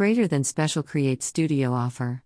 Greater than special Create Studio offer.